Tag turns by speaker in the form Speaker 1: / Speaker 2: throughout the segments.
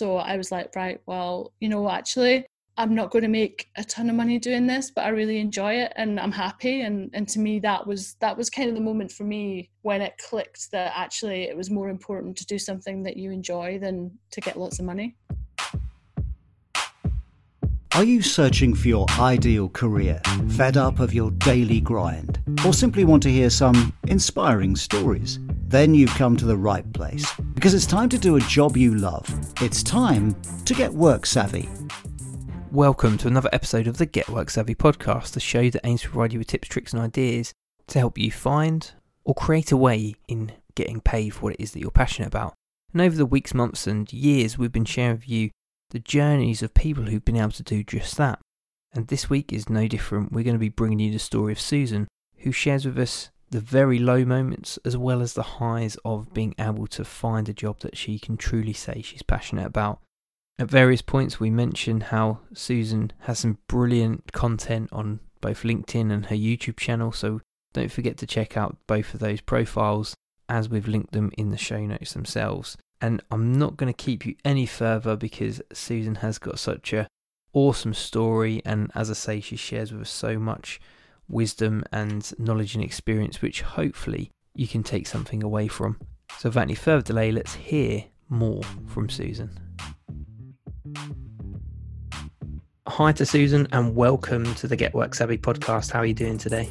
Speaker 1: So I was like, right, well, you know, actually, I'm not going to make a ton of money doing this, but I really enjoy it and I'm happy. And and to me, that was that was kind of the moment for me when it clicked that actually it was more important to do something that you enjoy than to get lots of money.
Speaker 2: Are you searching for your ideal career, fed up of your daily grind, or simply want to hear some inspiring stories? Then you've come to the right place because it's time to do a job you love. It's time to get work savvy.
Speaker 3: Welcome to another episode of the Get Work Savvy podcast, the show that aims to provide you with tips, tricks, and ideas to help you find or create a way in getting paid for what it is that you're passionate about. And over the weeks, months, and years, we've been sharing with you the journeys of people who've been able to do just that. And this week is no different. We're going to be bringing you the story of Susan, who shares with us the very low moments as well as the highs of being able to find a job that she can truly say she's passionate about. At various points, we mention how Susan has some brilliant content on both LinkedIn and her YouTube channel, so don't forget to check out both of those profiles as we've linked them in the show notes themselves. And I'm not going to keep you any further because Susan has got such a awesome story, and as I say, she shares with us so much wisdom and knowledge and experience, which hopefully you can take something away from. So, without any further delay, let's hear more from Susan. Hi to Susan, and welcome to the Get Work Savvy podcast. How are you doing today?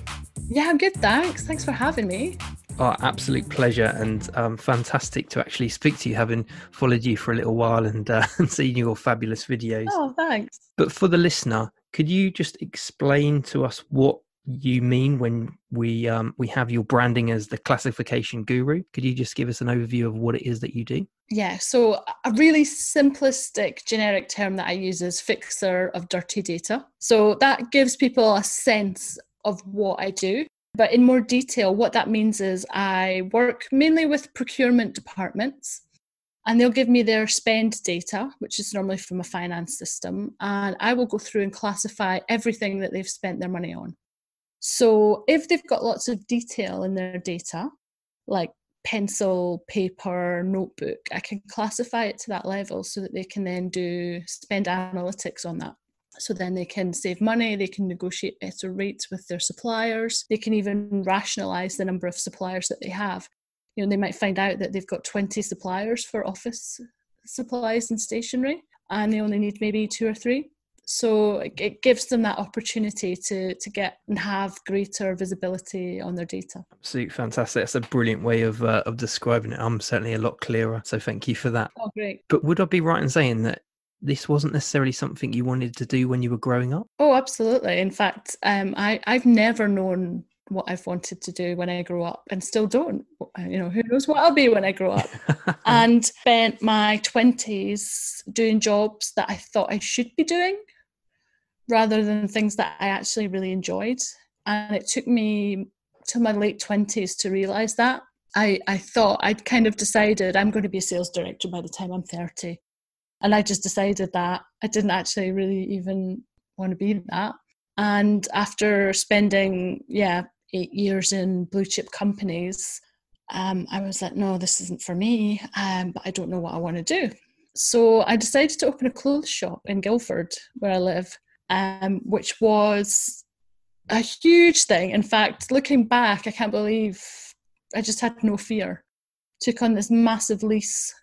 Speaker 1: Yeah, I'm good. Thanks. Thanks for having me.
Speaker 3: Oh, absolute pleasure and um, fantastic to actually speak to you, having followed you for a little while and, uh, and seen your fabulous videos.
Speaker 1: Oh, thanks.
Speaker 3: But for the listener, could you just explain to us what you mean when we um, we have your branding as the classification guru? Could you just give us an overview of what it is that you do?
Speaker 1: Yeah, so a really simplistic generic term that I use is fixer of dirty data. So that gives people a sense of what I do. But in more detail, what that means is I work mainly with procurement departments and they'll give me their spend data, which is normally from a finance system, and I will go through and classify everything that they've spent their money on. So if they've got lots of detail in their data, like pencil, paper, notebook, I can classify it to that level so that they can then do spend analytics on that. So then they can save money, they can negotiate better rates with their suppliers, they can even rationalize the number of suppliers that they have. You know, they might find out that they've got 20 suppliers for office supplies and stationery, and they only need maybe two or three. So it gives them that opportunity to to get and have greater visibility on their data.
Speaker 3: Absolutely fantastic. That's a brilliant way of uh, of describing it. I'm certainly a lot clearer. So thank you for that.
Speaker 1: Oh, great.
Speaker 3: But would I be right in saying that this wasn't necessarily something you wanted to do when you were growing up?
Speaker 1: Oh, absolutely. In fact, um, I, I've never known what I've wanted to do when I grow up and still don't. You know, who knows what I'll be when I grow up. and spent my 20s doing jobs that I thought I should be doing rather than things that I actually really enjoyed. And it took me to my late 20s to realize that. I, I thought I'd kind of decided I'm going to be a sales director by the time I'm 30 and I just decided that I didn't actually really even want to be that. And after spending, yeah, eight years in blue chip companies, um, I was like, no, this isn't for me, um, but I don't know what I want to do. So I decided to open a clothes shop in Guildford, where I live, um, which was a huge thing. In fact, looking back, I can't believe I just had no fear. Took on this massive lease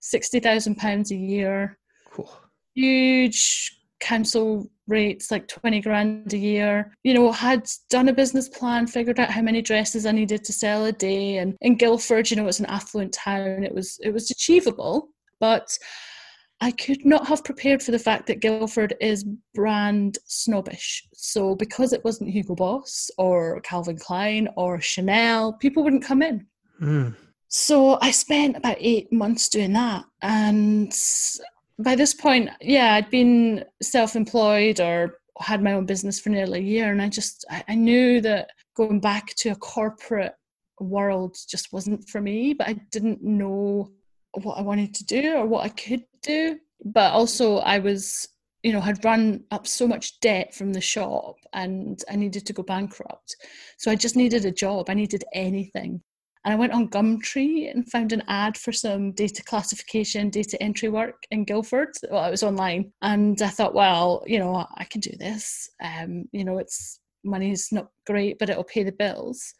Speaker 1: sixty thousand pounds a year. Cool. Huge council rates, like twenty grand a year. You know, had done a business plan, figured out how many dresses I needed to sell a day, and in Guildford, you know, it's an affluent town. It was it was achievable, but I could not have prepared for the fact that Guildford is brand snobbish. So because it wasn't Hugo Boss or Calvin Klein or Chanel, people wouldn't come in. Mm. So I spent about eight months doing that. And by this point, yeah, I'd been self employed or had my own business for nearly a year. And I just, I knew that going back to a corporate world just wasn't for me, but I didn't know what I wanted to do or what I could do. But also, I was, you know, had run up so much debt from the shop and I needed to go bankrupt. So I just needed a job. I needed anything And I went on Gumtree and found an ad for some data classification, data entry work in Guildford. Well, it was online. And I thought, well, you know, I can do this. Um, you know, it's money's not great, but it'll pay the bills.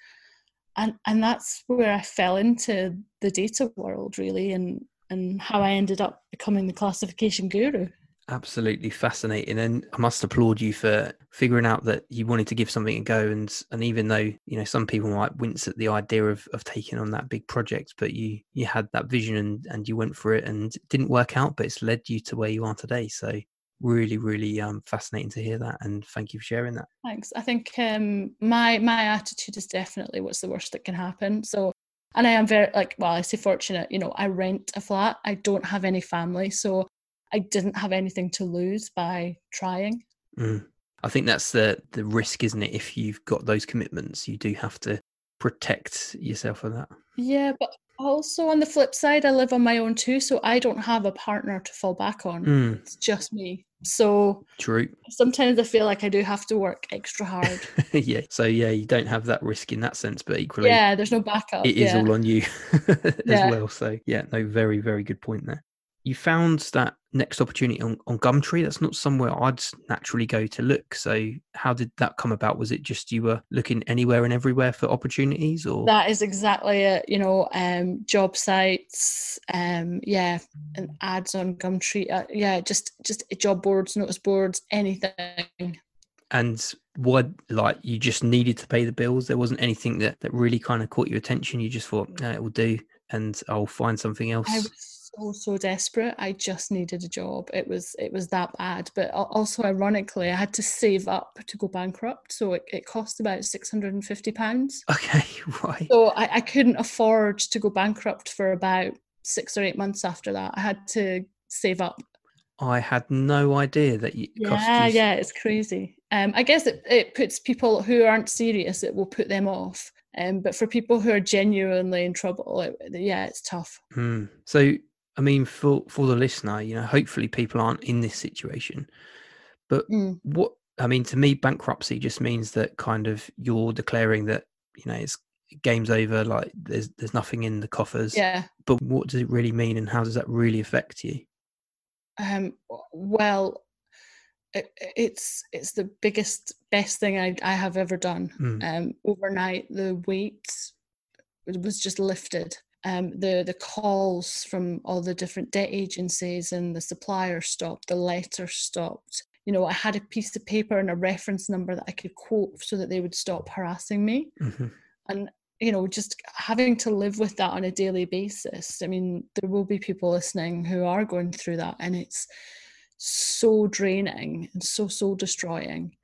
Speaker 1: And and that's where I fell into the data world really and and how I ended up becoming the classification guru
Speaker 3: absolutely fascinating and i must applaud you for figuring out that you wanted to give something a go and and even though you know some people might wince at the idea of of taking on that big project but you you had that vision and and you went for it and it didn't work out but it's led you to where you are today. So really really um fascinating to hear that and thank you for sharing that.
Speaker 1: Thanks. I think um my my attitude is definitely what's the worst that can happen. So and i am very like well i say fortunate you know i rent a flat. I don't have any family. So I didn't have anything to lose by trying.
Speaker 3: Mm. I think that's the the risk, isn't it? If you've got those commitments, you do have to protect yourself for that.
Speaker 1: Yeah, but also on the flip side, I live on my own too, so I don't have a partner to fall back on. Mm. It's just me. So
Speaker 3: true.
Speaker 1: Sometimes I feel like I do have to work extra hard.
Speaker 3: yeah. So yeah, you don't have that risk in that sense, but equally,
Speaker 1: yeah, there's no backup.
Speaker 3: It is
Speaker 1: yeah.
Speaker 3: all on you as yeah. well. So yeah, no, very very good point there you found that next opportunity on, on Gumtree. That's not somewhere I'd naturally go to look. So how did that come about? Was it just you were looking anywhere and everywhere for opportunities or
Speaker 1: that is exactly it, you know, um, job sites, um, yeah, and ads on Gumtree. Uh, yeah, just just job boards, notice boards, anything.
Speaker 3: And what like you just needed to pay the bills? There wasn't anything that, that really kind of caught your attention. You just thought, it will do and I'll find something else
Speaker 1: so so desperate i just needed a job. It was it was that bad. But also ironically i had to save up to go bankrupt so it, it cost about 650 pounds.
Speaker 3: Okay right.
Speaker 1: So I, I couldn't afford to go bankrupt for about six or eight months after that. I had to save up.
Speaker 3: I had no idea that you
Speaker 1: yeah
Speaker 3: you...
Speaker 1: yeah it's crazy. Um i guess it, it puts people who aren't serious it will put them off. Um, but for people who are genuinely in trouble, it, yeah, it's tough.
Speaker 3: Mm. So I mean, for for the listener, you know, hopefully people aren't in this situation. But mm. what I mean to me, bankruptcy just means that kind of you're declaring that you know it's game's over. Like there's there's nothing in the coffers.
Speaker 1: Yeah.
Speaker 3: But what does it really mean, and how does that really affect you?
Speaker 1: Um. Well, it, it's it's the biggest best thing I I have ever done. Mm. Um. Overnight, the weight was just lifted um, the the calls from all the different debt agencies and the suppliers stopped, the letters stopped. You know, I had a piece of paper and a reference number that I could quote so that they would stop harassing me. Mm-hmm. And you know, just having to live with that on a daily basis. I mean, there will be people listening who are going through that, and it's so draining and so soul destroying.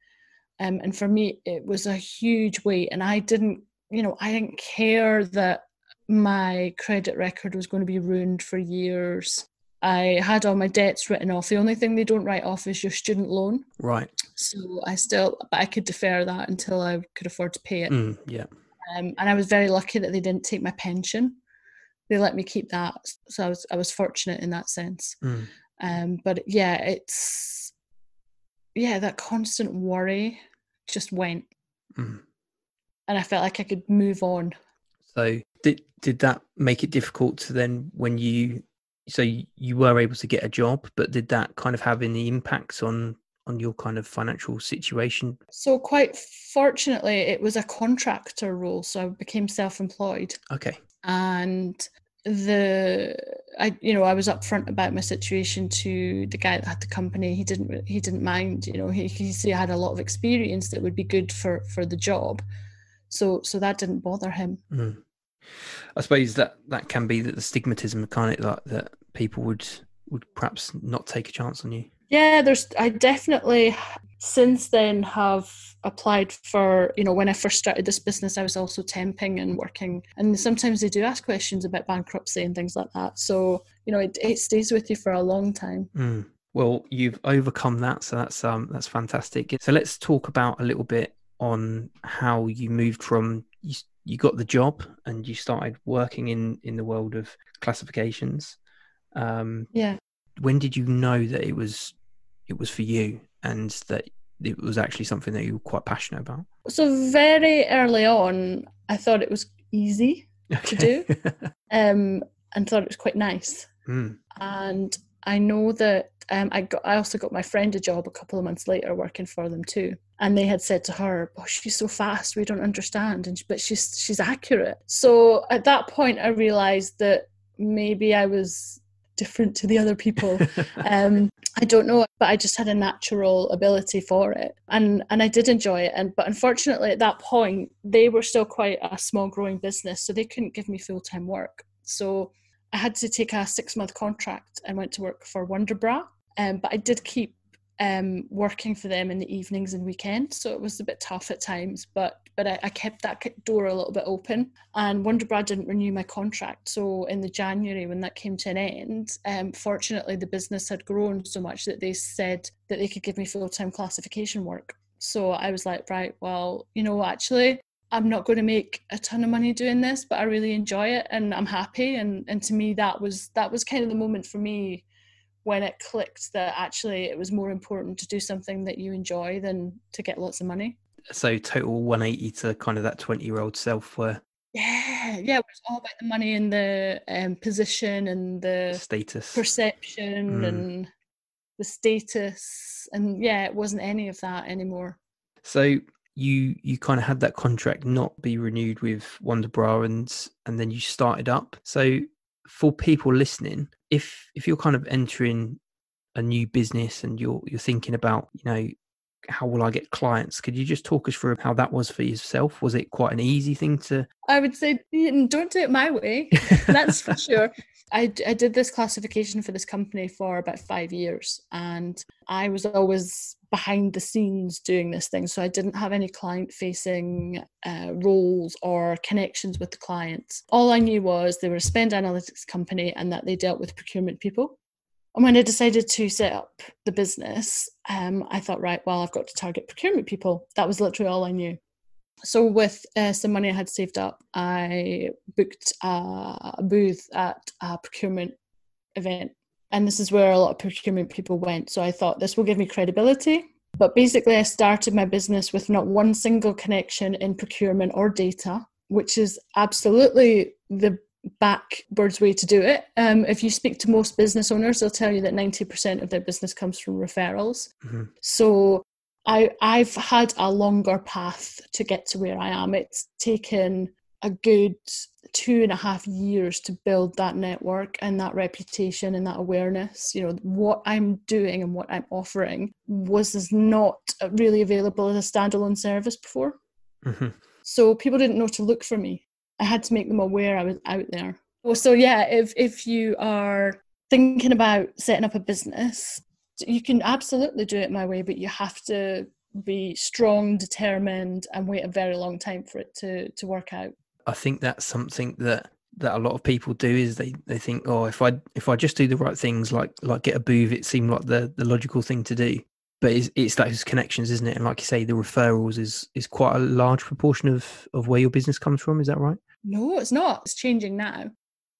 Speaker 1: Um, and for me, it was a huge weight, and I didn't, you know, I didn't care that my credit record was going to be ruined for years. I had all my debts written off. The only thing they don't write off is your student loan.
Speaker 3: Right.
Speaker 1: So I still, but I could defer that until I could afford to pay it.
Speaker 3: Mm, yeah.
Speaker 1: Um, and I was very lucky that they didn't take my pension. They let me keep that, so I was I was fortunate in that sense. Mm. Um, but yeah, it's yeah that constant worry just went, mm. and I felt like I could move on.
Speaker 3: So did did that make it difficult to then when you so you were able to get a job, but did that kind of have any impacts on on your kind of financial situation?
Speaker 1: So quite fortunately, it was a contractor role, so I became self-employed.
Speaker 3: Okay.
Speaker 1: And the I you know I was upfront about my situation to the guy that had the company. He didn't he didn't mind. You know he he had a lot of experience that would be good for for the job. So so that didn't bother him.
Speaker 3: Mm. I suppose that that can be that the stigmatism kind of like that people would would perhaps not take a chance on you.
Speaker 1: Yeah, there's I definitely since then have applied for you know when I first started this business I was also temping and working and sometimes they do ask questions about bankruptcy and things like that so you know it, it stays with you for a long time.
Speaker 3: Mm. Well, you've overcome that, so that's um that's fantastic. So let's talk about a little bit on how you moved from you, you got the job and you started working in in the world of classifications
Speaker 1: um yeah
Speaker 3: when did you know that it was it was for you and that it was actually something that you were quite passionate about
Speaker 1: so very early on i thought it was easy to do, um, and thought it was quite nice.
Speaker 3: Mm.
Speaker 1: And I know that um, I got. I also got my friend a job a couple of months later working for them too. And they had said to her, "Oh, she's so fast, we don't understand." And but she's she's accurate. So at that point, I realised that maybe I was different to the other people. um, I don't know, but I just had a natural ability for it, and and I did enjoy it. And but unfortunately, at that point, they were still quite a small growing business, so they couldn't give me full time work. So I had to take a six month contract and went to work for Wonderbra. Um, but I did keep um, working for them in the evenings and weekends, so it was a bit tough at times. But but I, I kept that door a little bit open. And Wonderbra didn't renew my contract, so in the January when that came to an end, um, fortunately the business had grown so much that they said that they could give me full time classification work. So I was like, right, well, you know, actually, I'm not going to make a ton of money doing this, but I really enjoy it and I'm happy. And and to me, that was that was kind of the moment for me when it clicked that actually it was more important to do something that you enjoy than to get lots of money.
Speaker 3: So total 180 to kind of that 20 year old self where
Speaker 1: yeah, yeah, it was all about the money and the um, position and the
Speaker 3: status,
Speaker 1: perception, mm. and the status, and yeah, it wasn't any of that anymore.
Speaker 3: So you you kind of had that contract not be renewed with Wonderbra, and and then you started up. So for people listening, if if you're kind of entering a new business and you're you're thinking about you know how will I get clients? Could you just talk us through how that was for yourself? Was it quite an easy thing to?
Speaker 1: I would say mm, don't do it my way. That's for sure. I, I did this classification for this company for about five years, and I was always behind the scenes doing this thing. So I didn't have any client facing uh, roles or connections with the clients. All I knew was they were a spend analytics company and that they dealt with procurement people. And when I decided to set up the business, um, I thought, right, well, I've got to target procurement people. That was literally all I knew. So, with uh, some money I had saved up, I booked a booth at a procurement event. And this is where a lot of procurement people went. So, I thought this will give me credibility. But basically, I started my business with not one single connection in procurement or data, which is absolutely the backwards way to do it. Um, if you speak to most business owners, they'll tell you that 90% of their business comes from referrals. Mm-hmm. So I, I've had a longer path to get to where I am. It's taken a good two and a half years to build that network and that reputation and that awareness. You know, what I'm doing and what I'm offering was not really available as a standalone service before. Mm-hmm. So people didn't know to look for me. I had to make them aware I was out there. So yeah, if if you are thinking about setting up a business, you can absolutely do it my way, but you have to be strong, determined, and wait a very long time for it to to work out.
Speaker 3: I think that's something that that a lot of people do is they they think, oh, if I if I just do the right things, like like get a booth, it seemed like the the logical thing to do. But it's, it's those connections, isn't it? And like you say, the referrals is is quite a large proportion of of where your business comes from. Is that right?
Speaker 1: no, it's not. It's changing now,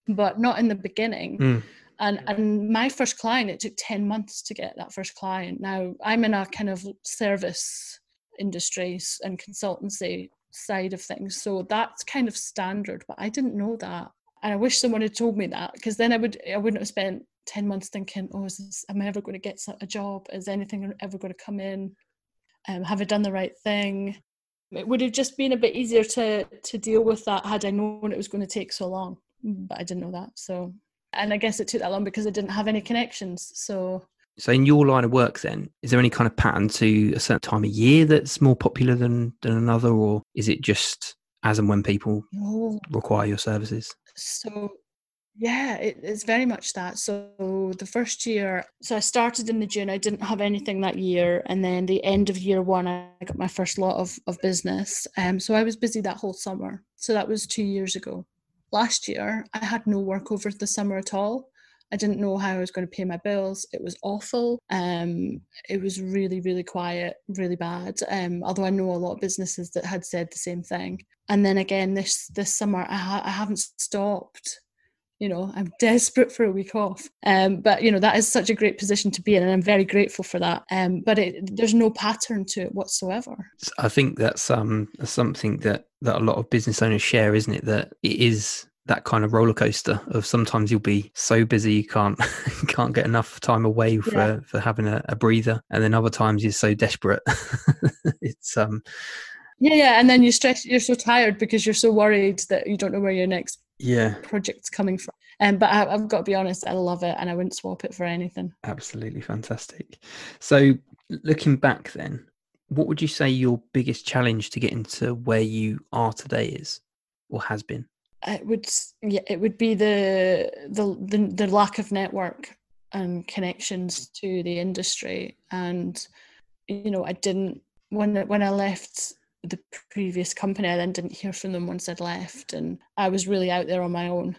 Speaker 1: but not in the beginning. Mm. And and my first client, it took 10 months to get that first client. Now I'm in a kind of service industries and consultancy side of things. So that's kind of standard, but I didn't know that. And I wish someone had told me that because then I would I wouldn't have spent 10 months thinking, oh, is this, am I ever going to get a job? Is anything ever going to come in? Um, have I done the right thing? it would have just been a bit easier to to deal with that had I known it was going to take so long. But I didn't know that. So and I guess it took that long because I didn't have any connections. So
Speaker 3: so in your line of work then, is there any kind of pattern to a certain time of year that's more popular than than another or is it just as and when people no. require your services?
Speaker 1: So yeah, it, it's very much that. So the first year, so I started in the June. I didn't have anything that year, and then the end of year one, I got my first lot of of business. Um, so I was busy that whole summer. So that was two years ago. Last year, I had no work over the summer at all. I didn't know how I was going to pay my bills. It was awful. Um, it was really, really quiet, really bad. Um, although I know a lot of businesses that had said the same thing. And then again, this this summer, I, ha- I haven't stopped you know i'm desperate for a week off um, but you know that is such a great position to be in and i'm very grateful for that um, but it, there's no pattern to it whatsoever
Speaker 3: i think that's um something that that a lot of business owners share isn't it that it is that kind of roller coaster of sometimes you'll be so busy you can't can't get enough time away for yeah. for having a, a, breather. And then other times you're so desperate. It's um
Speaker 1: yeah yeah. And then you stress you're so tired because you're so worried that you don't know where your next
Speaker 3: yeah.
Speaker 1: project's coming from. Um, but I, have got to be honest i love it and i wouldn't swap it for anything.
Speaker 3: Absolutely fantastic. So looking back then what would you say your biggest challenge to get into where you are today is or has been
Speaker 1: it would yeah it would be the the the, the lack of network and connections to the industry. And you know i didn't when when i left the previous company i then didn't hear from them once i'd left and i was really out there on my own.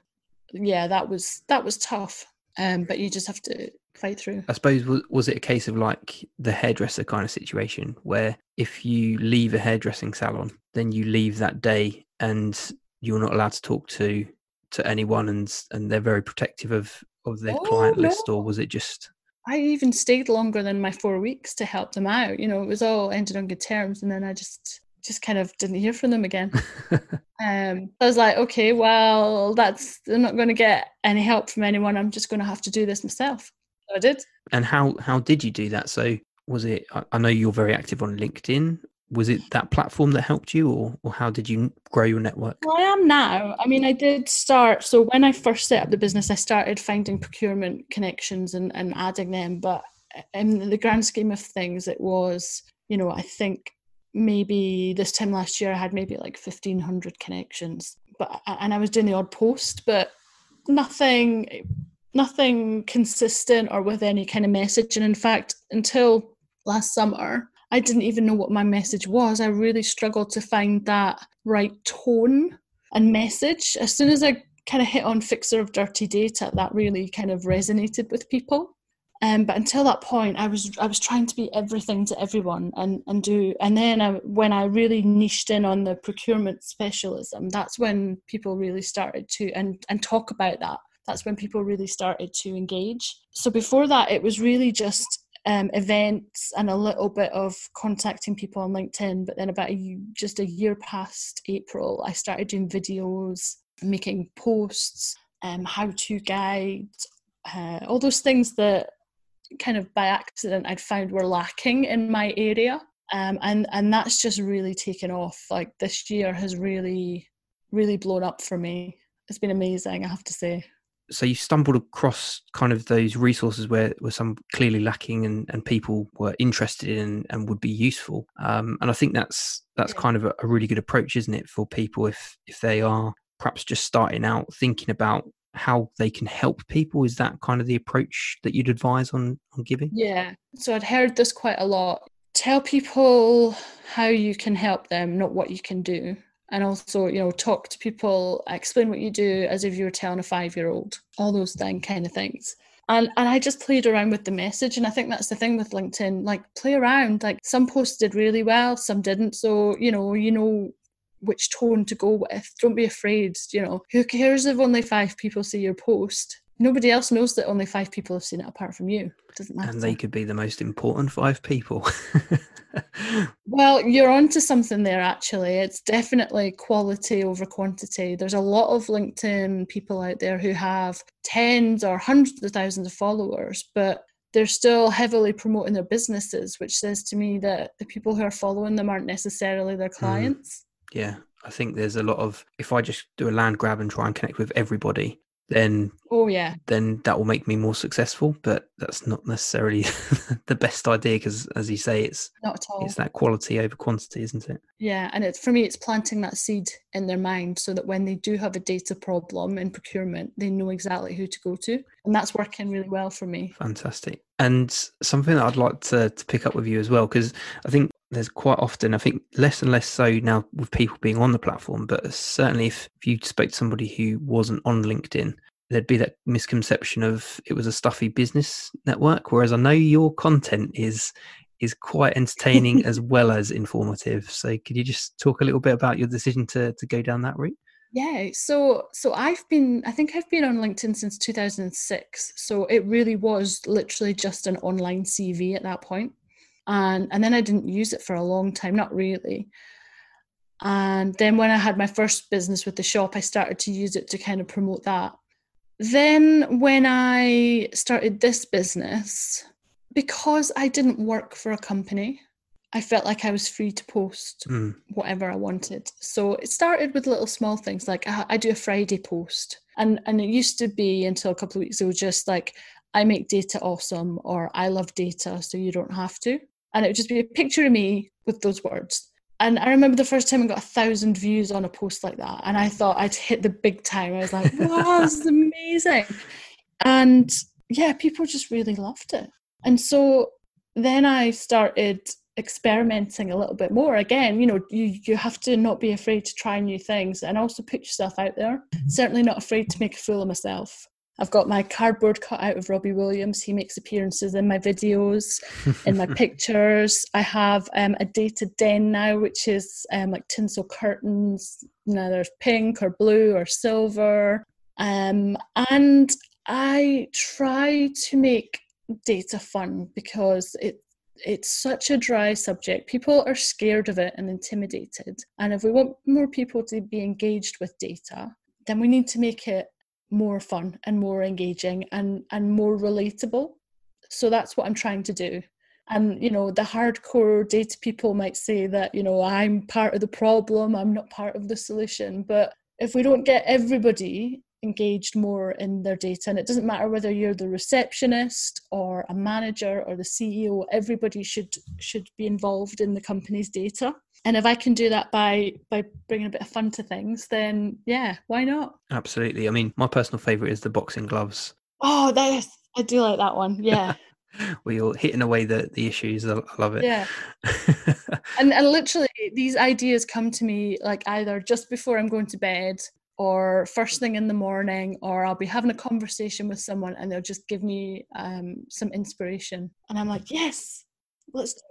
Speaker 1: Yeah that was that was tough. Um but you just have to fight through.
Speaker 3: I suppose was, was it a case of like the hairdresser kind of situation where if you leave a hairdressing salon then you leave that day and you're not allowed to talk to to anyone and and they're very protective of of their oh, client no. list or was it just
Speaker 1: I even stayed longer than my four weeks to help them out. You know, it was all ended on good terms, and then I just just kind of didn't hear from them again. um, I was like, okay, well, that's I'm not going to get any help from anyone. I'm just going to have to do this myself. So I did.
Speaker 3: And how how did you do that? So was it? I know you're very active on LinkedIn was it that platform that helped you or, or how did you grow your network?
Speaker 1: Well i am now. I mean i did start so when i first set up the business i started finding procurement connections and, and adding them but in the grand scheme of things it was you know i think maybe this time last year i had maybe like 1500 connections but and i was doing the odd post but nothing nothing consistent or with any kind of message and in fact until last summer I didn't even know what my message was. I really struggled to find that right tone and message. As soon as I kind of hit on fixer of dirty data, that really kind of resonated with people. Um, but until that point, I was I was trying to be everything to everyone and and do. And then I, when I really niched in on the procurement specialism, that's when people really started to and and talk about that. That's when people really started to engage. So before that, it was really just um, events and a little bit of contacting people on LinkedIn. But then about a, just a year past April, I started doing videos, making posts, um, how-to guides, uh, all those things that kind of by accident I'd found were lacking in my area. Um, and and that's just really taken off. Like this year has really, really blown up for me. It's been amazing, I have to say
Speaker 3: so you stumbled across kind of those resources where were some clearly lacking and, and people were interested in and would be useful. Um, and i think that's that's yeah. kind of a, a, really good approach isn't it for people if if they are perhaps just starting out thinking about how they can help people? Is that kind of the approach that you'd advise on on giving?
Speaker 1: Yeah. So i'd heard this quite a lot. Tell people how you can help them not what you can do and also you know talk to people explain what you do as if you were telling a five year old all those thing kind of things. And and i just played around with the message and i think that's the thing with linkedin like play around like some posts did really well some didn't so you know you know which tone to go with. Don't be afraid you know who cares if only five people see your post nobody else knows that only five people have seen it apart from you. It doesn't matter.
Speaker 3: And they could be the most important five people.
Speaker 1: well, you're onto something there actually. It's definitely quality over quantity. There's a lot of LinkedIn people out there who have tens or hundreds of thousands of followers, but they're still heavily promoting their businesses, which says to me that the people who are following them aren't necessarily their hmm. clients.
Speaker 3: Mm. Yeah, I think there's a lot of if I just do a land grab and try and connect with everybody, then
Speaker 1: oh yeah.
Speaker 3: then that will make me more successful but that's not necessarily the best idea because as you say it's
Speaker 1: not at all.
Speaker 3: it's that quality over quantity isn't it?
Speaker 1: Yeah and it's for me it's planting that seed in their mind so that when they do have a data problem in procurement they know exactly who to go to and that's working really well for me.
Speaker 3: Fantastic. And something that i'd like to, to pick up with you as well because i think there's quite often, I think less and less so now with people being on the platform, but certainly if, if you spoke to somebody who wasn't on LinkedIn, there'd be that misconception of it was a stuffy business network. Whereas I know your content is is quite entertaining as well as informative. So could you just talk a little bit about your decision to to go down that route?
Speaker 1: Yeah, so so I've been I think I've been on LinkedIn since 2006. So it really was literally just an online CV at that point. And and then I didn't use it for a long time, not really. And then when I had my first business with the shop, I started to use it to kind of promote that. Then when I started this business, because I didn't work for a company, I felt like I was free to post
Speaker 3: Mm.
Speaker 1: whatever I wanted. So it started with little small things like I, I do a Friday post, and and it used to be until a couple of weeks ago just like I make data awesome or I love data, so you don't have to, and it would just be a picture of me with those words. And I remember the first time I got a thousand views on a post like that, and I thought I'd hit the big time. I was like, "Wow, this is amazing!" And yeah, people just really loved it. And so then I started experimenting a little bit more again you know you you have to not be afraid to try new things and also put yourself out there certainly not afraid to make a fool of myself i've got my cardboard cut out of robbie williams he makes appearances in my videos in my pictures i have um, a data den now which is um, like tinsel curtains now there's pink or blue or silver um, and i try to make data fun because it it's such a dry subject. People are scared of it and intimidated. And if we want more people to be engaged with data, then we need to make it more fun and more engaging and, and more relatable. So that's what I'm trying to do. And, you know, the hardcore data people might say that, you know, I'm part of the problem, I'm not part of the solution. But if we don't get everybody engaged more in their data and it doesn't matter whether you're the receptionist or a manager or the ceo everybody should should be involved in the company's data and if i can do that by by bringing a bit of fun to things then yeah why not
Speaker 3: Absolutely. I mean, my personal favorite is the boxing gloves
Speaker 1: oh that is i do like that one yeah
Speaker 3: where you're hitting away the, the issues. I, I love it.
Speaker 1: yeah and, and literally these ideas come to me like either just before i'm going to bed or first thing in the morning, or I'll be having a conversation with someone and they'll just give me um, some inspiration. And I'm like, yes, let's do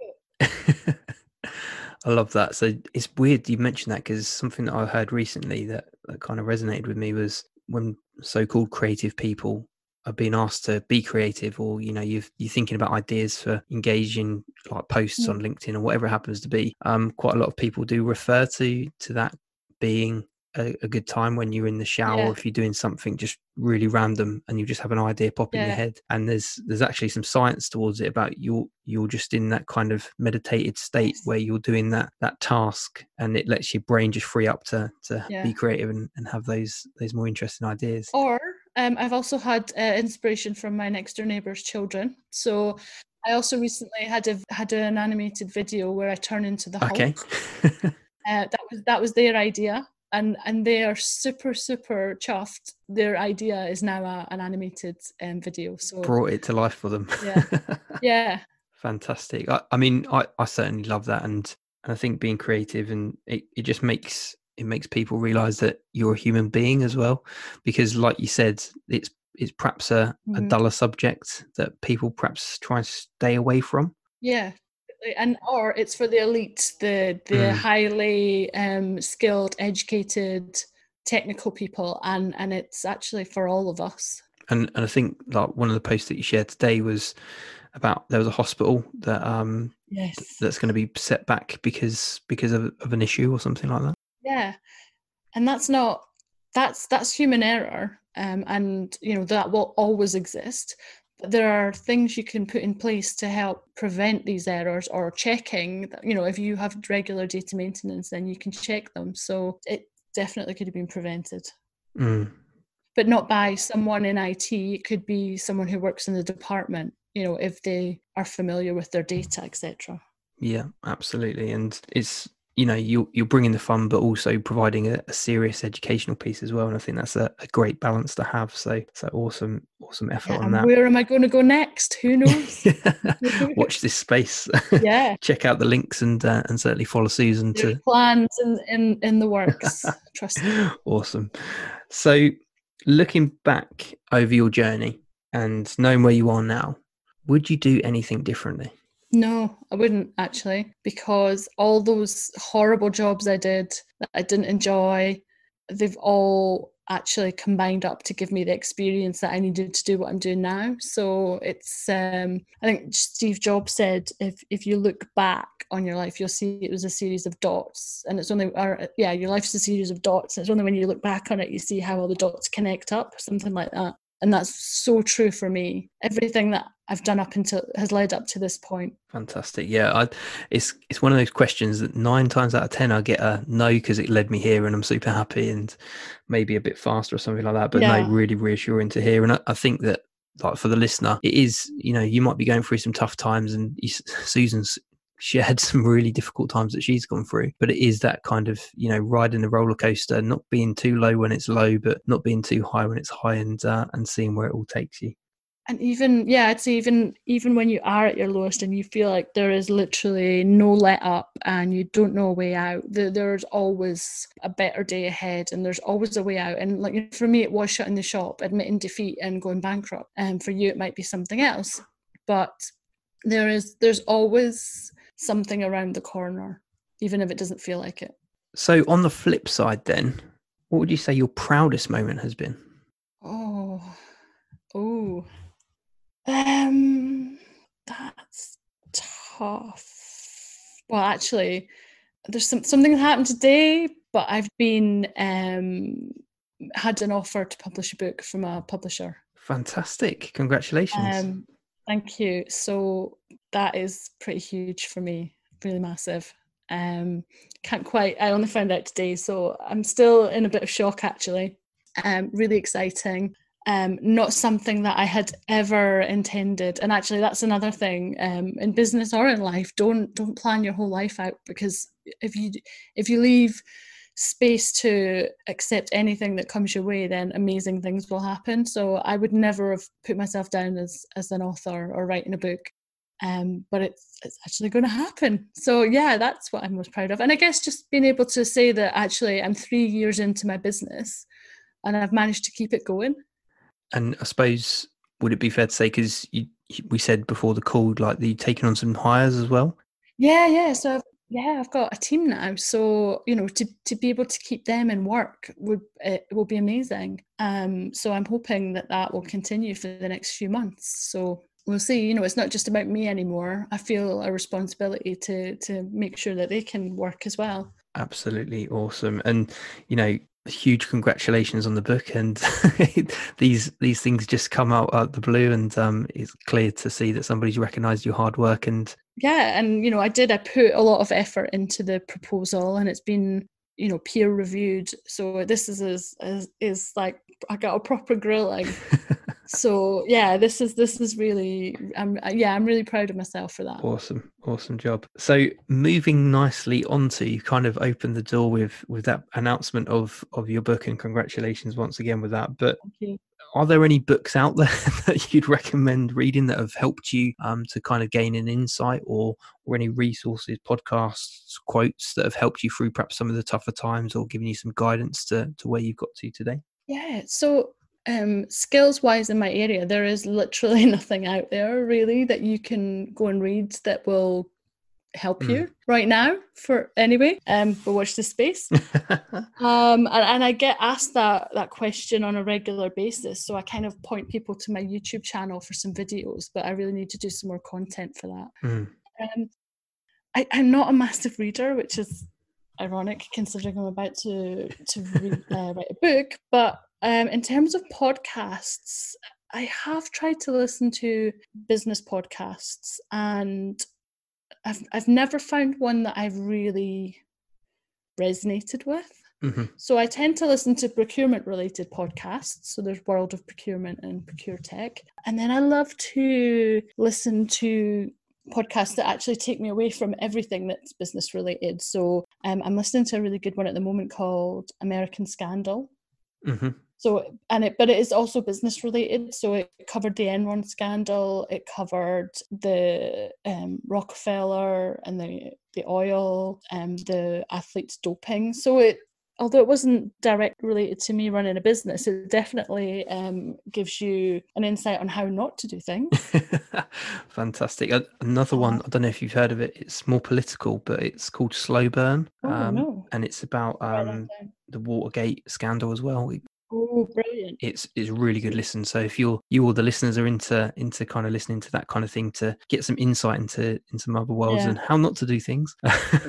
Speaker 1: it.
Speaker 3: I love that. So it's weird you mentioned that because something that I heard recently that, that kind of resonated with me was when so-called creative people are being asked to be creative, or you know, you've you're thinking about ideas for engaging like posts
Speaker 1: Mm.
Speaker 3: on LinkedIn or whatever it happens to be. Um, quite a lot of people do refer to to that being a, a good time when you're in the shower
Speaker 1: Yeah.
Speaker 3: if you're doing something just really random and you just have an idea pop in your head and there's there's actually some science towards it about you're you're just in that kind of meditated state
Speaker 1: Yes.
Speaker 3: where you're doing that that task and it lets your brain just free up to to
Speaker 1: Yeah.
Speaker 3: be creative and, and have those those more interesting ideas
Speaker 1: Or um, I've also had uh, inspiration from my next door neighbour's children. So I also recently had a had an animated video where I turn into the
Speaker 3: okay
Speaker 1: Hulk. Uh, that was that was their idea, and and they are super super chuffed. Their idea is now a, an animated um, video. So
Speaker 3: brought it to life for them
Speaker 1: Yeah. yeah,
Speaker 3: fantastic I, I mean I, I certainly love that and and i think being creative and it, it just makes it makes people realize that you're a human being as well because like you said it's it's perhaps a, a
Speaker 1: Mhm.
Speaker 3: duller subject that people perhaps try and stay away from
Speaker 1: yeah. And or it's for the elite, the the
Speaker 3: Mm.
Speaker 1: highly um, skilled, educated, technical people, and and it's actually for all of us.
Speaker 3: and and i think like one of the posts that you shared today was about there was a hospital that um
Speaker 1: Yes.
Speaker 3: that's going to be set back because because of, of an issue or something like that
Speaker 1: Yeah, and that's not that's that's human error, um, and you know that will always exist. There are things you can put in place to help prevent these errors or checking. You know, if you have regular data maintenance, then you can check them. So it definitely could have been prevented,
Speaker 3: Mm.
Speaker 1: but not by someone in IT. It could be someone who works in the department. You know, if they are familiar with their data, etc.
Speaker 3: Yeah, absolutely. And it's you know you're, you're bringing the fun, but also providing a, a serious educational piece as well. And I think that's a, a great balance to have. So so awesome, awesome effort
Speaker 1: Yeah,
Speaker 3: on that.
Speaker 1: where am I going to go next? Who knows?
Speaker 3: Watch this space.
Speaker 1: yeah.
Speaker 3: Check out the links and uh, and certainly follow Susan
Speaker 1: There's
Speaker 3: to
Speaker 1: plans in, in, in the works. Trust me.
Speaker 3: awesome. So looking back over your journey and knowing where you are now, would you do anything differently?
Speaker 1: No, I wouldn't actually, because all those horrible jobs I did that I didn't enjoy, they've all actually combined up to give me the experience that I needed to do what I'm doing now. So it's um, I think Steve Jobs said if if you look back on your life, you'll see it was a series of dots, and it's only or yeah, your life's a series of dots. And it's only when you look back on it you see how all the dots connect up, something like that. And that's so true for me. Everything that I've done up until has led up to this point.
Speaker 3: Fantastic. Yeah, I, it's it's one of those questions that nine times out of ten I get a no because it led me here and I'm super happy and maybe a bit faster or something like that. But yeah. no, really reassuring to hear. And I, I, think that like for the listener, it is you know you might be going through some tough times and you, Susan's she had some really difficult times that she's gone through but it is that kind of you know riding the roller coaster not being too low when it's low but not being too high when it's high and uh, and seeing where it all takes you.
Speaker 1: And even yeah it's even even when you are at your lowest and you feel like there is literally no let up and you don't know a way out there, there's always a better day ahead and there's always a way out. And like for me it was shutting the shop admitting defeat and going bankrupt. And for you it might be something else. But there is there's always something around the corner even if it doesn't feel like it
Speaker 3: so on the flip side then what would you say your proudest moment has been
Speaker 1: oh oh um, that's tough. Well, actually, there's some something that happened today, but I've been um had an offer to publish a book from a publisher.
Speaker 3: Fantastic! Congratulations.
Speaker 1: Um, thank you. So that is pretty huge for me. Really massive. Um, can't quite. I only found out today, so I'm still in a bit of shock. Actually, um, really exciting um, not something that I had ever intended. And actually, that's another thing um, in business or in life. Don't don't plan your whole life out because if you if you leave space to accept anything that comes your way, then amazing things will happen. So I would never have put myself down as as an author or writing a book. Um, but it's it's actually going to happen. So yeah, that's what I'm most proud of. And I guess just being able to say that actually I'm three years into my business and I've managed to keep it going
Speaker 3: and I suppose would it be fair to say because we said before the call like you taking on some hires as well?
Speaker 1: Yeah, yeah. So I've, yeah, I've got a team now. So you know, to to be able to keep them in work would it will be amazing. Um, so I'm hoping that that will continue for the next few months. So we'll see. You know, it's not just about me anymore. I feel a responsibility to to make sure that they can work as well.
Speaker 3: Absolutely awesome. And you know, huge congratulations on the book and these these things just come out out the blue and um, it's clear to see that somebody's recognized your hard work and
Speaker 1: yeah and you know i did i put a lot of effort into the proposal and it's been you know peer reviewed so this is is, is, is like i got a proper grilling so yeah this is this is really i'm yeah i'm really proud of myself for that.
Speaker 3: Awesome. Awesome job. So moving nicely onto you kind of opened the door with with that announcement of of your book and congratulations once again with that but are there any books out there that you'd recommend reading that have helped you um, to kind of gain an insight or or any resources podcasts quotes that have helped you through perhaps some of the tougher times or given you some guidance to to where you've got to today
Speaker 1: yeah so um, skills wise in my area, there is literally nothing out there really that you can go and read that will help mm. you right now for anyway um but watch the space um and, and i get asked that that question on a regular basis so i kind of point people to my youtube channel for some videos but i really need to do some more content for that mm. um I, i'm not a massive reader which is ironic considering i'm about to to read, uh, write a book but um, in terms of podcasts, I have tried to listen to business podcasts and I've I've never found one that I've really resonated with. Mm-hmm. So I tend to listen to procurement related podcasts. So there's World of Procurement and Procure Tech. And then I love to listen to podcasts that actually take me away from everything that's business related. So um, I'm listening to a really good one at the moment called American Scandal. Mm-hmm. So and it but it is also business related. So it covered the Enron scandal, it covered the um, Rockefeller and the the oil and the athletes doping. So it although it wasn't direct related to me running a business, it definitely um, gives you an insight on how not to do things.
Speaker 3: Fantastic. Another one, I don't know if you've heard of it. It's more political, but it's called Slow Burn,
Speaker 1: oh, um, no.
Speaker 3: and it's about um, the Watergate scandal as well.
Speaker 1: Oh, brilliant!
Speaker 3: It's it's really good listen. So if you're you or the listeners are into into kind of listening to that kind of thing to get some insight into into some other worlds yeah. and how not to do things,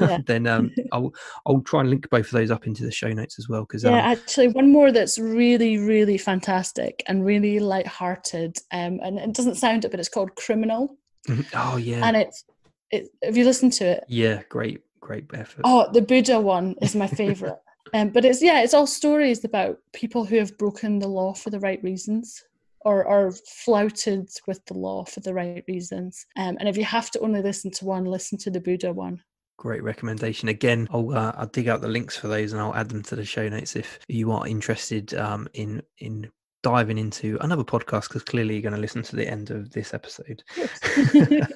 Speaker 3: yeah. then um, I'll I'll try and link both of those up into the show notes as well. Because
Speaker 1: yeah,
Speaker 3: um,
Speaker 1: actually, one more that's really really fantastic and really light-hearted. Um, and it doesn't sound it, but it's called Criminal.
Speaker 3: Mm-hmm. Oh yeah,
Speaker 1: and it's it. Have you listened to it?
Speaker 3: Yeah, great great effort.
Speaker 1: Oh, the Buddha one is my favorite. Um, but it's yeah, it's all stories about people who have broken the law for the right reasons or are flouted with the law for the right reasons. Um, and if you have to only listen to one, listen to the Buddha one.
Speaker 3: Great recommendation. Again, I'll uh, I'll dig out the links for those and I'll add them to the show notes if you are interested um, in in diving into another podcast because clearly you're going to listen to the end of this episode.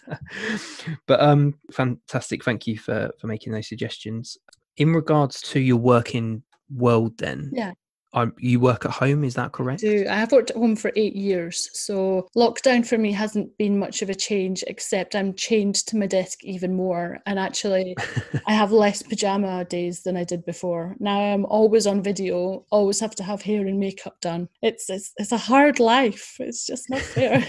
Speaker 3: but um, fantastic. Thank you for for making those suggestions in regards to your working world then
Speaker 1: yeah.
Speaker 3: um, you work at home is that correct?
Speaker 1: I do. I have worked at home for eight years so lockdown for me hasn't been much of a change except i'm chained to my desk even more and actually i have less pajama days than i did before. Now i'm always on video always have to have hair and makeup done. It's it's, it's a hard life. It's just not fair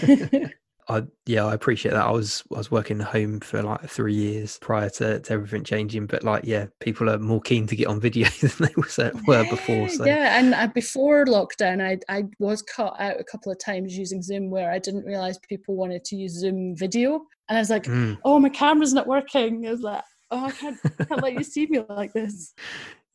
Speaker 3: I yeah, I appreciate that. I was I was working home for like three years prior to, to everything changing, but like yeah, people are more keen to get on video than they were, were before. So
Speaker 1: yeah, and uh, before lockdown, I I was caught out a couple of times using Zoom where I didn't realize people wanted to use Zoom video, and I was like, mm. oh, my camera's not working. I was like, oh, I can't, I can't let you see me like this.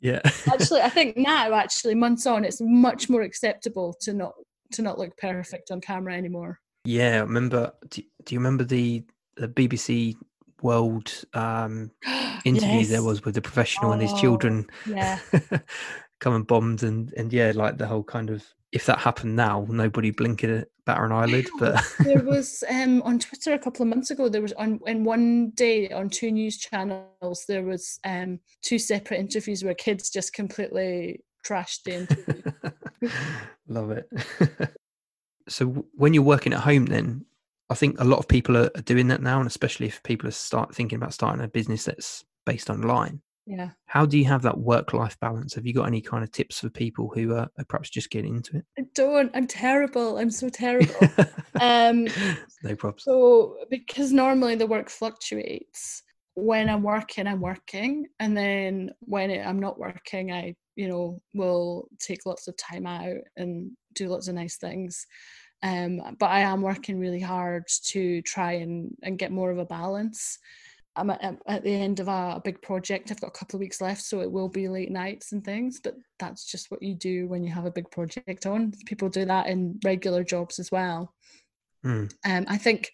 Speaker 3: Yeah.
Speaker 1: actually, I think now, actually, months on, it's much more acceptable to not to not look perfect on camera anymore.
Speaker 3: Yeah, I remember. Do, do you remember the the BBC World um, interview yes. there was with the professional oh, and his children?
Speaker 1: Yeah,
Speaker 3: come and bombed and and yeah, like the whole kind of if that happened now, nobody blinking bat an eyelid. But
Speaker 1: there was um, on Twitter a couple of months ago. There was on in one day on two news channels. There was um, two separate interviews where kids just completely trashed the interview.
Speaker 3: Love it so when you're working at home then i think a lot of people are, doing that now and especially if people are start thinking about starting a business that's based online.
Speaker 1: Yeah.
Speaker 3: How do you have that work life balance? Have you got any kind of tips for people who are, are perhaps just getting into it?
Speaker 1: I don't. I'm terrible. I'm so terrible. Um
Speaker 3: no problem
Speaker 1: so because normally the work fluctuates. When i'm working i'm working and then when i'm not working i you know will take lots of time out and do lots of nice things um, but I am working really hard to try and, and get more of a balance. I'm at, at the end of a, a, big project. I've got a couple of weeks left, so it will be late nights and things. But that's just what you do when you have a big project on. People do that in regular jobs as well.
Speaker 3: Mm.
Speaker 1: Um, I think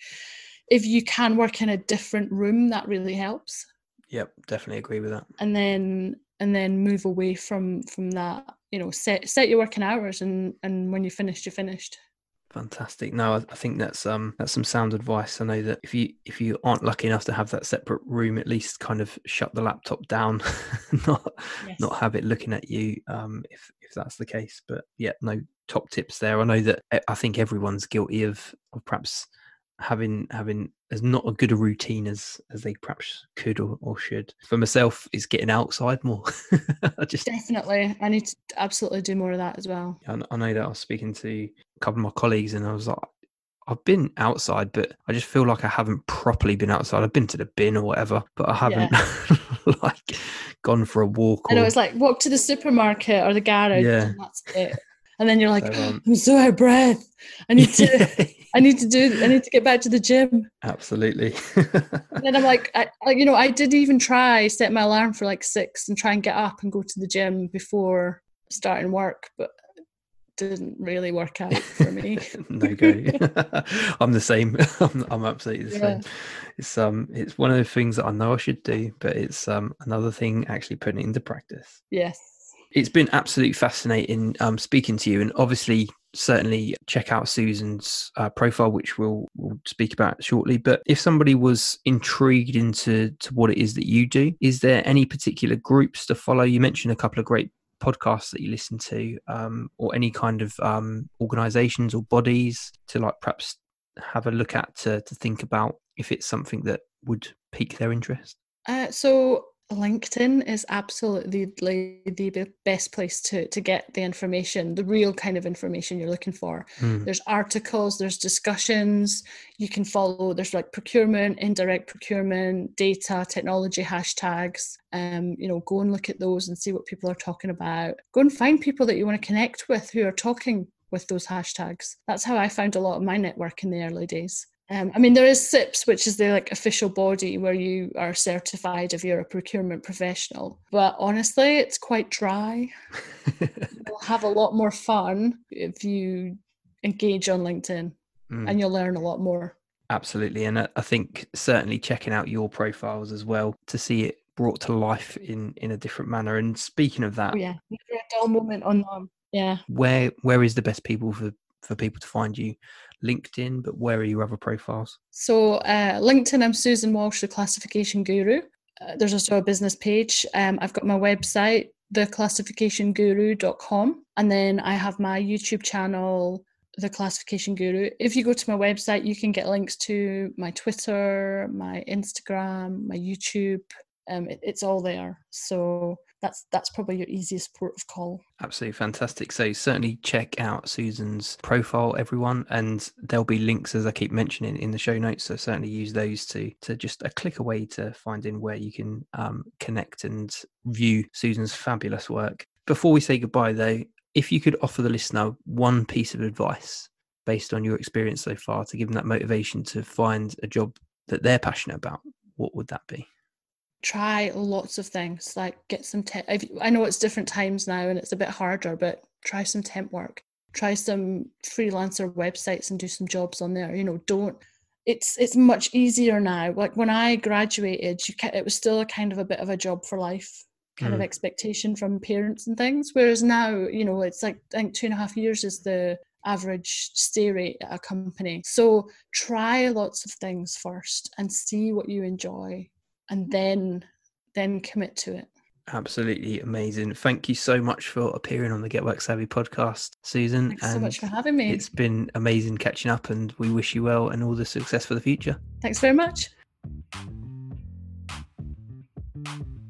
Speaker 1: if you can work in a different room, that really helps.
Speaker 3: Yep, definitely agree with that.
Speaker 1: And then and then move away from from that. You know, set set your working hours, and and when you're finished, you're finished.
Speaker 3: Fantastic. No, I, think that's um that's some sound advice. I know that if you if you aren't lucky enough to have that separate room, at least kind of shut the laptop down, not yes. not have it looking at you. Um, if if that's the case. But yeah, no top tips there. I know that eh, I think everyone's guilty of of perhaps having having as not a good a routine as as they perhaps could or, or should for myself is getting outside more
Speaker 1: I just definitely i need to absolutely do more of that as well
Speaker 3: I, I know that i was speaking to a couple of my colleagues and i was like I've been outside, but I just feel like I haven't properly been outside. I've been to the bin or whatever, but I haven't yeah. like gone for a walk.
Speaker 1: Or... I know it's like walk to the supermarket or the garage. Yeah, that's it and then you're like so, um, i'm so out of breath i need to i need to do i need to get back to the gym
Speaker 3: absolutely
Speaker 1: and then i'm like I, you know i did even try set my alarm for like six and try and get up and go to the gym before starting work but didn't really work out for me.
Speaker 3: no go. I'm the same. I'm, I'm absolutely the yeah. same. It's um, it's one of the things that I know I should do, but it's um another thing actually putting it into practice.
Speaker 1: Yes
Speaker 3: it's been absolutely fascinating um, speaking to you, and obviously, certainly check out Susan's uh, profile, which we'll, we'll speak about shortly. But if somebody was intrigued into to what it is that you do, is there any particular groups to follow? You mentioned a couple of great podcasts that you listen to, um, or any kind of um, organisations or bodies to like perhaps have a look at to to think about if it's something that would pique their interest?
Speaker 1: Uh, so LinkedIn is absolutely the best place to to get the information, the real kind of information you're looking for. Mm. There's articles, there's discussions. You can follow. There's like procurement, indirect procurement, data, technology hashtags. Um, you know, go and look at those and see what people are talking about. Go and find people that you want to connect with who are talking with those hashtags. That's how I found a lot of my network in the early days. Um, I mean, there is CIPS, which is the like official body where you are certified if you're a procurement professional. But honestly, it's quite dry. you'll have a lot more fun if you engage on LinkedIn, mm. and you'll learn a lot more.
Speaker 3: Absolutely, and I think certainly checking out your profiles as well to see it brought to life in in a different manner. And speaking of that,
Speaker 1: oh, yeah, never a dull moment on them. Yeah,
Speaker 3: where where is the best people for for people to find you? LinkedIn, but where are your other profiles?
Speaker 1: So, uh, LinkedIn, I'm Susan Walsh, the classification guru. Uh, there's also a business page. Um, I've got my website, theclassificationguru.com, and then I have my YouTube channel, The Classification Guru. If you go to my website, you can get links to my Twitter, my Instagram, my YouTube. Um, it, it's all there. So that's that's probably your easiest port of call.
Speaker 3: Absolutely fantastic. So certainly check out Susan's profile, everyone, and there'll be links as I keep mentioning in the show notes. So certainly use those to to just a click away to find in where you can um, connect and view Susan's fabulous work. Before we say goodbye, though, if you could offer the listener one piece of advice based on your experience so far to give them that motivation to find a job that they're passionate about, what would that be?
Speaker 1: Try lots of things like get some temp i know it's different times now and it's a bit harder but try some temp work try some freelancer websites and do some jobs on there you know don't it's it's much easier now. Like when i graduated you it was still a kind of a bit of a job for life kind mm. of expectation from parents and things whereas now you know it's like i think two and a half years is the average stay rate at a company. So try lots of things first and see what you enjoy and mm. then then commit to it.
Speaker 3: Absolutely amazing. Thank you so much for appearing on the Get Work Savvy podcast, Susan.
Speaker 1: Thanks and so much for having me.
Speaker 3: It's been amazing catching up and we wish you well and all the success for the future.
Speaker 1: Thanks very much.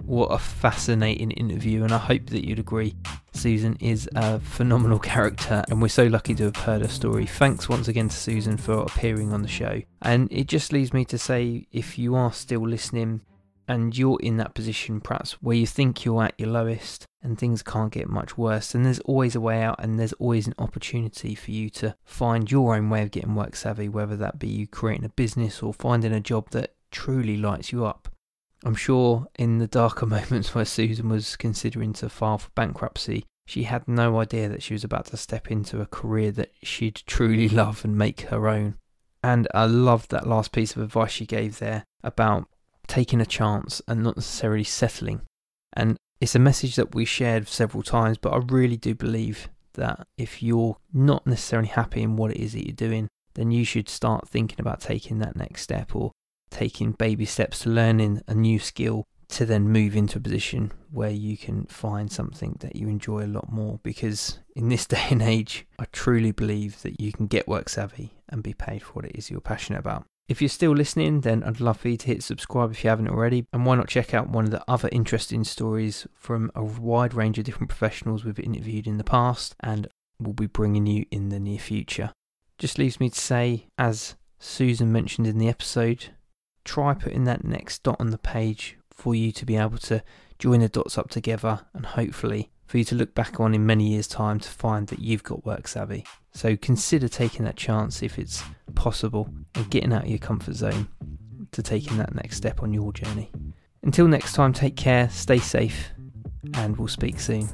Speaker 3: What a fascinating interview, and I hope that you'd agree. Susan is a phenomenal character, and we're so lucky to have heard her story. Thanks once again to Susan for appearing on the show. And it just leaves me to say if you are still listening and you're in that position, perhaps where you think you're at your lowest and things can't get much worse, then there's always a way out, and there's always an opportunity for you to find your own way of getting work savvy, whether that be you creating a business or finding a job that truly lights you up. I'm sure in the darker moments where Susan was considering to file for bankruptcy, she had no idea that she was about to step into a career that she'd truly love and make her own. And I loved that last piece of advice she gave there about taking a chance and not necessarily settling. And it's a message that we shared several times, but I really do believe that if you're not necessarily happy in what it is that you're doing, then you should start thinking about taking that next step or taking baby steps to learning a new skill to then move into a position where you can find something that you enjoy a lot more because in this day and age I truly believe that you can get work savvy and be paid for what it is you're passionate about. If you're still listening, then I'd love for you to hit subscribe if you haven't already. And why not check out one of the other interesting stories from a wide range of different professionals we've interviewed in the past and will be bringing you in the near future. Just leaves me to say, as Susan mentioned in the episode, try putting that next dot on the page for you to be able to join the dots up together and hopefully for you to look back on in many years' time to find that you've got work savvy. So consider taking that chance if it's possible and getting out of your comfort zone to taking that next step on your journey. Until next time, take care, stay safe, and we'll speak soon.